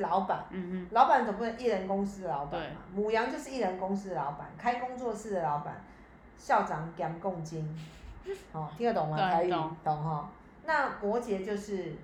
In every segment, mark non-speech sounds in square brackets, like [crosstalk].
是老板，嗯老板总不能一人公司的老板嘛，母羊就是一人公司的老板，开工作室的老板，校长兼共金，[laughs] 哦，听得懂吗？台语？懂。懂哈、哦。那摩羯就是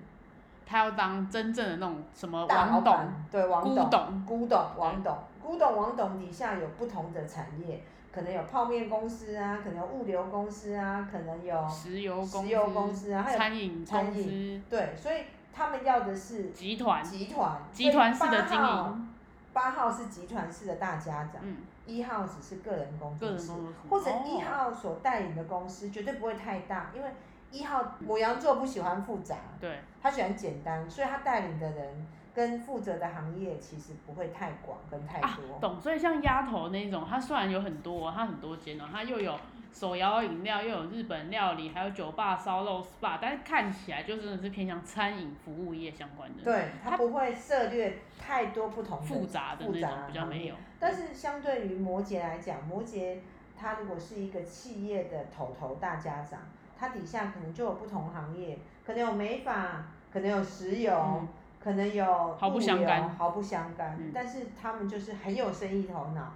他要当真正的那种什么大老板对王董，古董。古董王董，古董王董底下有不同的产业，可能有泡面公司啊，可能有物流公司啊，可能有石油公司，石油公司啊，还有餐饮，对，所以他们要的是集团，集团，集团式的经所以八号营，八号是集团式的大家长，嗯，一号只是个人工作室个人工，作室，或者一哦号所带领的公司绝对不会太大，因为一号母羊座不喜欢复杂，对，他喜欢简单，所以他带领的人跟负责的行业其实不会太广跟太啊多。，懂，所以像鸭头那种，他虽然有很多，他很多间哦，他又有手摇饮料，又有日本料理，还有酒吧、烧肉、SPA，但是看起来就真的是偏向餐饮服务业相关的，对，它不会涉猎太多不同的复杂的复杂那种比较没有。但是相对于摩羯来讲，摩羯它如果是一个企业的头头大家长，它底下可能就有不同行业，可能有美发，可能有石油，嗯可能有毫不相物流干毫不相干。嗯但是他们就是很有生意头脑。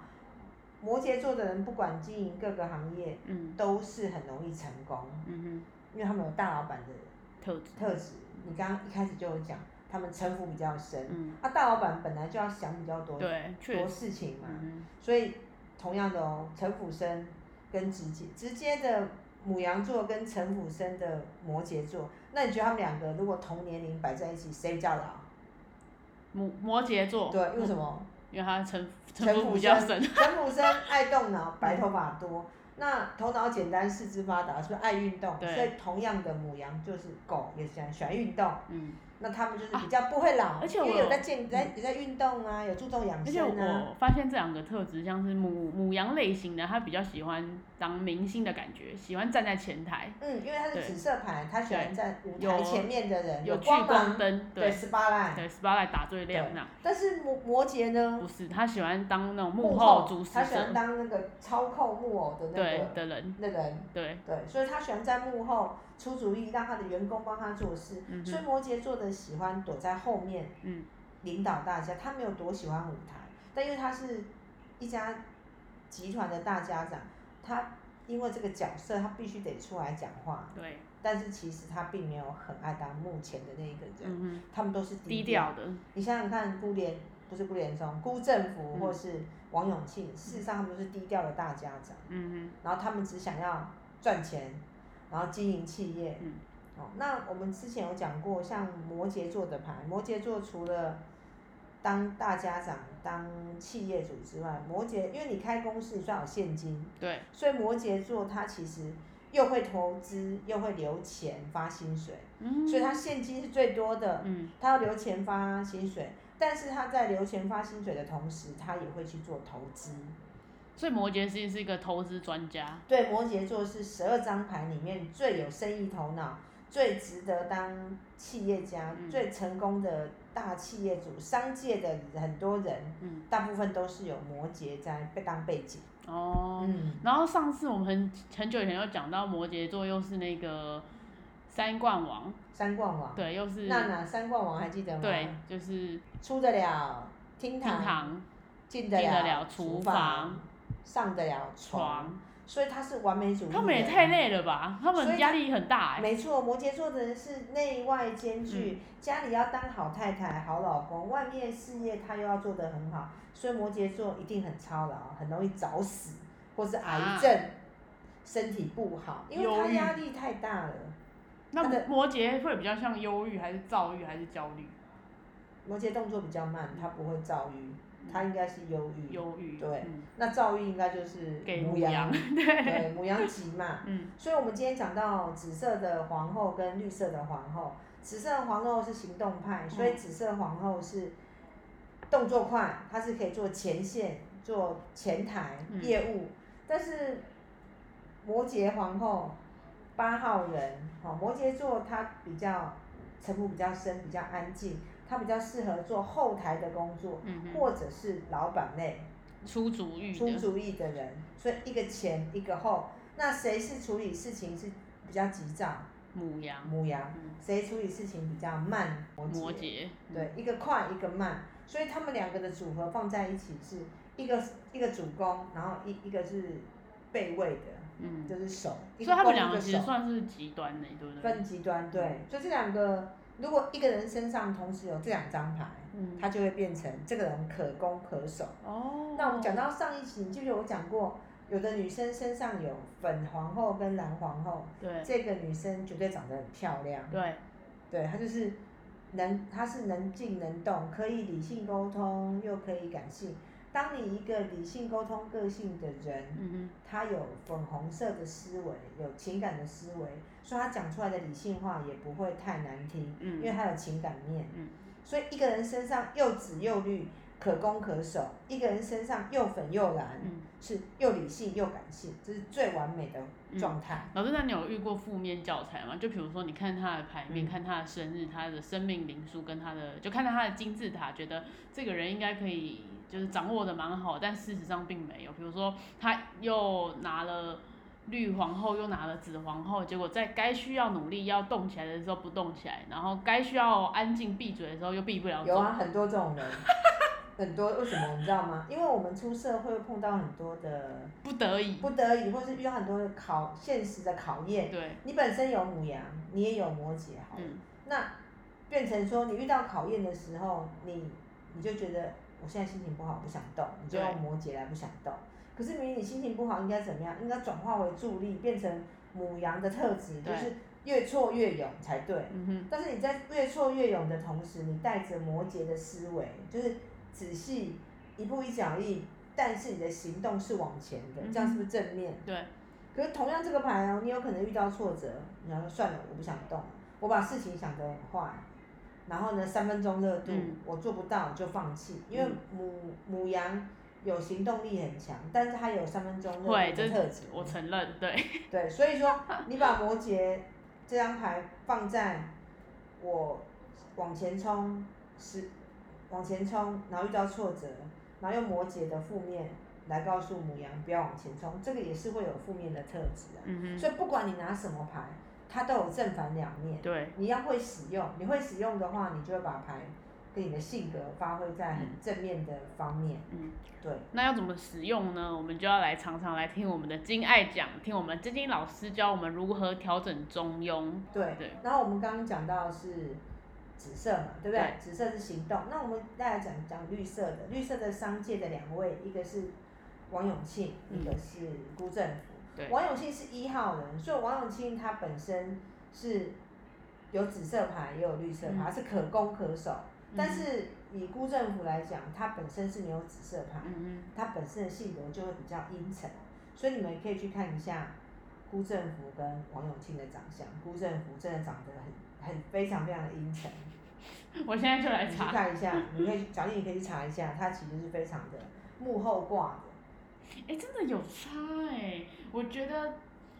摩羯座的人不管经营各个行业，嗯都是很容易成功，嗯因为他们有大老板的，特质，特质。你刚刚一开始就有讲，他们城府比较深。嗯，啊，大老板本来就要想比较多对，多，事情嘛。嗯所以同样的哦，城府深跟直接直接的母羊座跟城府深的摩羯座，那你觉得他们两个如果同年龄摆在一起，谁比较老？摩摩羯座，对，为什么？因为他城城城府府比较深，城府深，爱动脑，白头发多。那头脑简单，四肢发达，是不是爱运动？所以同样的母羊就是狗，也喜欢喜欢运动。嗯，那他们就是比较不会老，而且我因为有在健在也在运动啊，有注重养生而且。我发现这两个特质，像是母母羊类型的，他比较喜欢当明星的感觉，喜欢站在前台，嗯，因为他是紫色牌，他喜欢在舞台前面的人，有聚光灯，对，，spotlight。对，spotlight 打最亮那样。但是摩摩羯呢，不是，他喜欢当那种幕后主持他喜欢，当那个操控木偶的那个的人，那人，对，对，所以他喜欢在幕后出主意，让他的员工帮他做事。嗯，所以摩羯座的喜欢躲在后面，嗯，领导大家，他没有多喜欢舞台，但因为他是一家集团的大家长，他因为这个角色，他必须得出来讲话。对，但是其实他并没有很爱当幕前的那一个人，嗯他们都是，低调。调的，你想想看，辜连不是辜连松，辜正福嗯。或是王永庆，事实上他们都是低调的大家长，嗯然后他们只想要赚钱，然后经营企业。嗯哦，那我们之前有讲过，像摩羯座的牌，摩羯座除了当大家长、当企业主之外，摩羯因为你开公司，你需要有现金，所以摩羯座他其实又会投资，又会留钱发薪水，嗯，所以他现金是最多的。嗯，他要留钱发薪水，但是他在留钱发薪水的同时，他也会去做投资。所以摩羯其实是一个投资专家，对，摩羯座是十二张牌里面最有生意头脑、最值得当企业家、嗯。最成功的大企业主，商界的很多人，嗯，大部分都是有摩羯在被当背景。哦，嗯，然后上次我们很很久以前有讲到摩羯座又是那个三冠王，三冠王，对，又是娜娜三冠王还记得吗？对，就是出得了厅厅堂，堂进进得了了厨房房，上得了床，床，所以他是完美主义。他们也太。累了吧？他们压力很大哎、没错，摩羯座的人是内外兼具，嗯家里要当好太太、好老公，外面事业他又要做得很好，所以摩羯座一定很操劳，很容易早死，或是癌症，啊身体不好，因为他压力太大了。那摩羯会比较像忧郁，还是躁郁，还是焦虑？摩羯动作比较慢，他不会躁郁，他应该是忧郁。忧郁。对嗯那躁郁应该就是给母母羊 [laughs] 对，母羊急嘛。嗯所以我们今天讲到紫色的皇后跟绿色的皇后，紫色的皇后是行动派，所以紫色皇后是动作快，她是可以做前线、做前台嗯业务。但是摩羯皇后八号人，哦，摩羯座他比较城府比较深，比较安静，他比较适合做后台的工作，嗯，或者是老板类。出主意的。出主意的人，所以一个前一个后，那谁是处理事情是比较急躁？母羊。母羊，嗯谁处理事情比较慢？摩羯。对，一个快一个慢，所以他们两个的组合放在一起是一个一个主攻，然后一一个是备位的，嗯，就是手。所以他们两个其实算是极端的，对不对？分极端，对。所以这两个，如果一个人身上同时有这两张牌，嗯，他就会变成这个人可攻可守。哦。那我们讲到上一集，你记不记得我讲过？有的女生身上有粉皇后跟蓝皇后，对，这个女生绝对长得很漂亮，对，对，她就是能，她是能静能动，可以理性沟通，又可以感性。当你一个理性沟通个性的人，嗯嗯，她有粉红色的思维，有情感的思维，所以他讲出来的理性话也不会太难听，嗯，因为他有情感面，嗯，所以一个人身上又紫又绿。可攻可守，一个人身上又粉又蓝，嗯，是又理性又感性，这是最完美的状态。嗯。老师，那你有遇过负面教材吗？就比如说，你看他的牌面，嗯，看他的生日，他的生命灵数跟他的，就看到他的金字塔，觉得这个人应该可以，就是掌握的蛮好，但事实上并没有。比如说，他又拿了绿皇后，又拿了紫皇后，结果在该需要努力要动起来的时候不动起来，然后该需要安静闭嘴的时候又闭不了嘴。有啊，很多这种人。[laughs] 很多为什么你知道吗？因为我们出社会碰到很多的不得已，不得已，或是遇到很多的考现实的考验。对。你本身有母羊，你也有摩羯，好。嗯。那变成说，你遇到考验的时候，你你就觉得我现在心情不好，不想动，你就用摩羯来不想动。可是明明你心情不好，应该怎么样？应该转化为助力，变成母羊的特质，就是越挫越勇才对。嗯哼。但是你在越挫越勇的同时，你带着摩羯的思维，就是。仔细一步一脚印，但是你的行动是往前的，这样是不是正面？对。可是同样这个牌哦，你有可能遇到挫折，然后算了，我不想动，我把事情想得很坏，然后呢，三分钟热度，嗯、我做不到就放弃，因为母母羊有行动力很强，但是它有三分钟热度的特质。我承认，对。对，所以说你把摩羯这张牌放在我往前冲是。往前冲，然后遇到挫折，然后用摩羯的负面来告诉母羊不要往前冲，这个也是会有负面的特质啊。嗯哼。所以不管你拿什么牌，它都有正反两面。对。你要会使用，你会使用的话，你就会把牌跟你的性格发挥在很正面的方面。嗯。对。那要怎么使用呢？我们就要来常常来听我们的金爱讲，听我们金金老师教我们如何调整中庸。对。对。然后我们刚刚讲到的是。紫色嘛，对不对？对，紫色是行动。那我们再来讲讲绿色的，绿色的商界的两位，一个是王永庆，嗯、一个是辜振。王永庆是一号人，所以王永庆他本身是有紫色牌，也有绿色牌，嗯、是可攻可守。嗯、但是以辜振甫来讲，他本身是没有紫色牌，嗯、他本身的性格就会比较阴沉。所以你们可以去看一下辜振甫跟王永庆的长相，辜振甫真的长得很很非常非常的阴沉。[laughs] 我现在就来查。你去看一下，你可以，小丽你可以去查一下，他其实是非常的幕后挂的。哎、欸，真的有差哎、欸！我觉得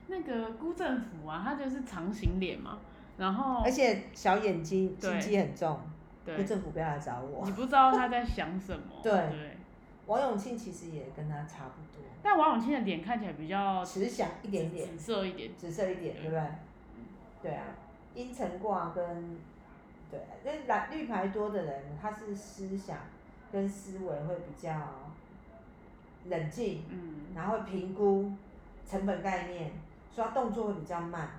那个辜政府啊，他就是长形脸嘛，然后而且小眼睛，心机很重。对。辜振甫不要来找我。你不知道他在想什么。[laughs] 对。对王永庆其实也跟他差不多。但王永庆的脸看起来比较慈祥一点点，紫色一点，紫色一点，对不对？对啊，阴沉挂跟。对，因为蓝绿牌多的人，他是思想跟思维会比较冷静，嗯，然后会评估成本概念，所以他动作会比较慢。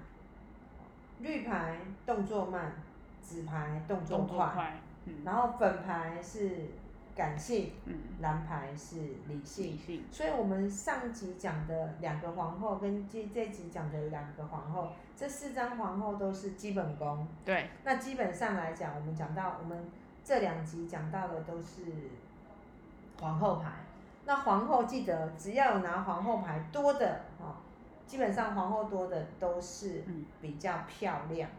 绿牌动作慢，紫牌动作快，动作快，嗯，然后粉牌是感性，嗯，蓝牌是理性，理性。所以我们上集讲的两个皇后，跟这这集讲的两个皇后。这四张皇后都是基本功。对。那基本上来讲，我们讲到我们这两集讲到的都是皇后牌。那皇后记得，只要有拿皇后牌多的，哦，基本上皇后多的都是比较漂亮，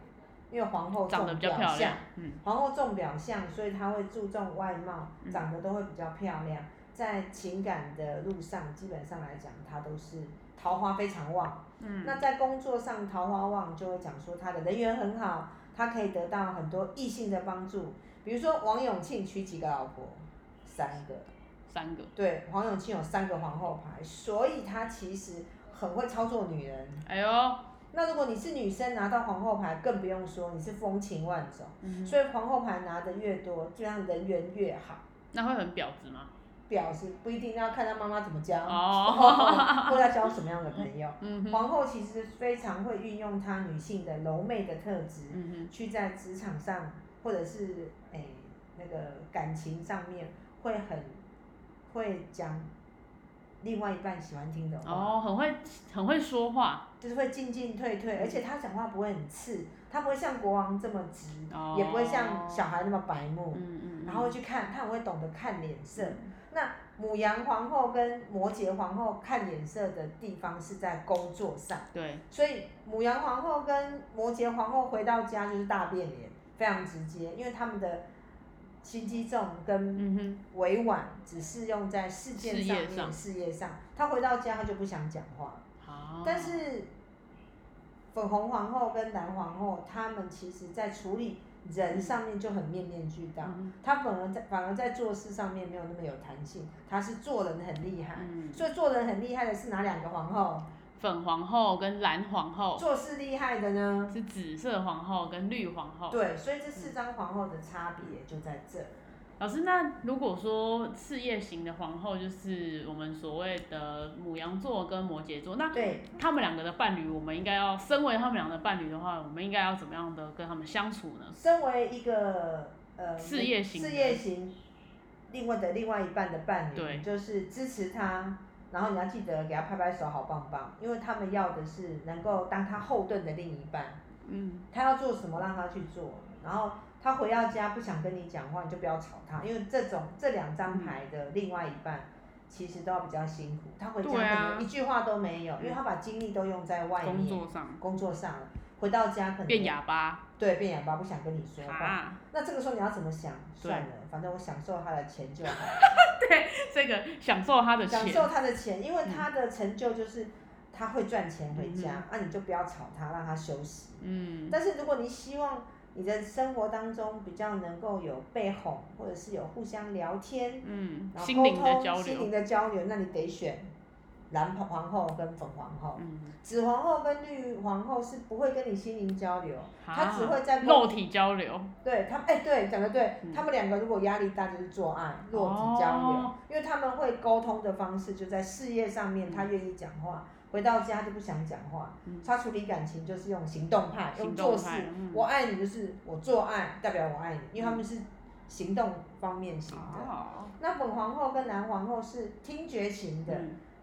因为皇后重表象。嗯。皇后重表象，所以她会注重外貌，长得都会比较漂亮。在情感的路上，基本上来讲，她都是。桃花非常旺，嗯，那在工作上桃花旺，就会讲说她的人缘很好，她可以得到很多异性的帮助。比如说王永庆娶几个老婆？三个。三个。对，王永庆有三个皇后牌，所以他其实很会操作女人。哎呦，那如果你是女生拿到皇后牌，更不用说，你是风情万种。嗯。所以皇后牌拿的越多，就让人缘越好。那会很婊子吗？婊子不一定要看他妈妈怎么教，哦，[laughs] 或要交什么样的朋友。[laughs] 嗯，皇后其实非常会运用她女性的柔媚的特质，嗯，去在职场上或者是诶、欸、那个感情上面会很会讲另外一半喜欢听的话。哦，很会很会说话，就是会进进退退，而且他讲话不会很刺，他不会像国王这么直，哦、也不会像小孩那么白目。嗯嗯，嗯，然后去看，他很会懂得看脸色。嗯那母羊皇后跟摩羯皇后看脸色的地方是在工作上，对，所以母羊皇后跟摩羯皇后回到家就是大变脸，非常直接，因为他们的心机重跟委婉只适用在事件上面，上。事业上，他回到家他就不想讲话。哦、但是粉红皇后跟蓝皇后，他们其实在处理。人上面就很面面俱到，嗯、他反而在反而在做事上面没有那么有弹性，他是做人很厉害，嗯、所以做人很厉害的是哪两个皇后？粉皇后跟蓝皇后。做事厉害的呢？是紫色皇后跟绿皇后。对，所以这四张皇后的差别就在这。老师，那如果说事业型的皇后就是我们所谓的母羊座跟摩羯座，那对他们两个的伴侣，我们应该要身为他们两个的伴侣的话，我们应该要怎么样的跟他们相处呢？身为一个呃事业型事业型另外的另外一半的伴侣，对，就是支持他，然后你要记得给他拍拍手，好棒棒，因为他们要的是能够当他后盾的另一半，嗯，他要做什么让他去做，然后。他回到家不想跟你讲话，你就不要吵他，因为这种这两张牌的另外一半，其实都要比较辛苦。他回家可能一句话都没有，因为他把精力都用在外面工作上，工作上了。回到家可能变哑巴，对，变哑巴不想跟你说话。啊、那这个时候你要怎么想？算了，反正我享受他的钱就好。[laughs] 对，这个享受他的钱，享受他的钱，因为他的成就就是他会赚钱回家，那、嗯啊、你就不要吵他，让他休息。嗯。但是如果你希望。你的生活当中比较能够有被哄，或者是有互相聊天，嗯，然后沟通交心灵的交流，那你得选蓝皇后跟粉皇后。嗯，紫皇后跟绿皇后是不会跟你心灵交流，他、啊、只会在肉体交流。对他，哎、欸，对，讲的对，嗯、他们两个如果压力大就是做爱，肉体交流，哦、因为他们会沟通的方式就在事业上面，他愿意讲话。回到家就不想讲话，他处理感情就是用行动派，用做事。我爱你就是我做爱，代表我爱你，因为他们是行动方面型的。那粉皇后跟蓝皇后是听觉型的。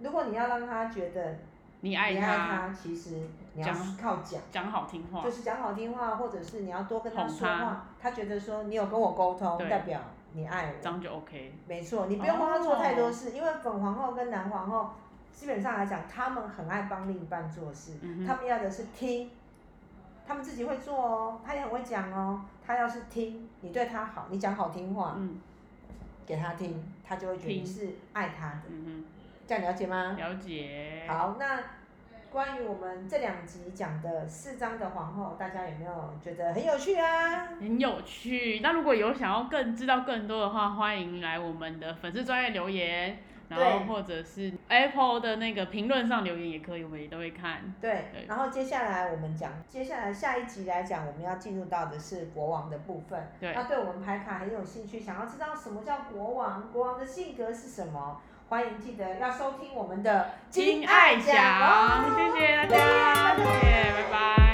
如果你要让他觉得你爱他，其实你要靠讲，讲好听话，就是讲好听话，或者是你要多跟他说话，他。觉得说你有跟我沟通，代表你爱我，这样就 OK。没错，你不用帮他做太多事，因为粉皇后跟蓝皇后。基本上来讲，他们很爱帮另一半做事，嗯、他们要的是听，他们自己会做哦，他也很会讲哦。他要是听，你对他好，你讲好听话，嗯、给他听，他就会觉得你是爱他的。嗯、这样了解吗？了解。好，那关于我们这两集讲的四张的皇后，大家有没有觉得很有趣啊？很有趣。那如果有想要更知道更多的话，欢迎来我们的粉丝专业留言。然后或者是 Apple 的那个评论上留言也可以，我们也都会看。对，对，然后接下来我们讲，接下来下一集来讲，我们要进入到的是国王的部分。对，那对我们牌卡很有兴趣，想要知道什么叫国王，国王的性格是什么？欢迎记得要收听我们的金爱讲谢谢大家再见拜拜。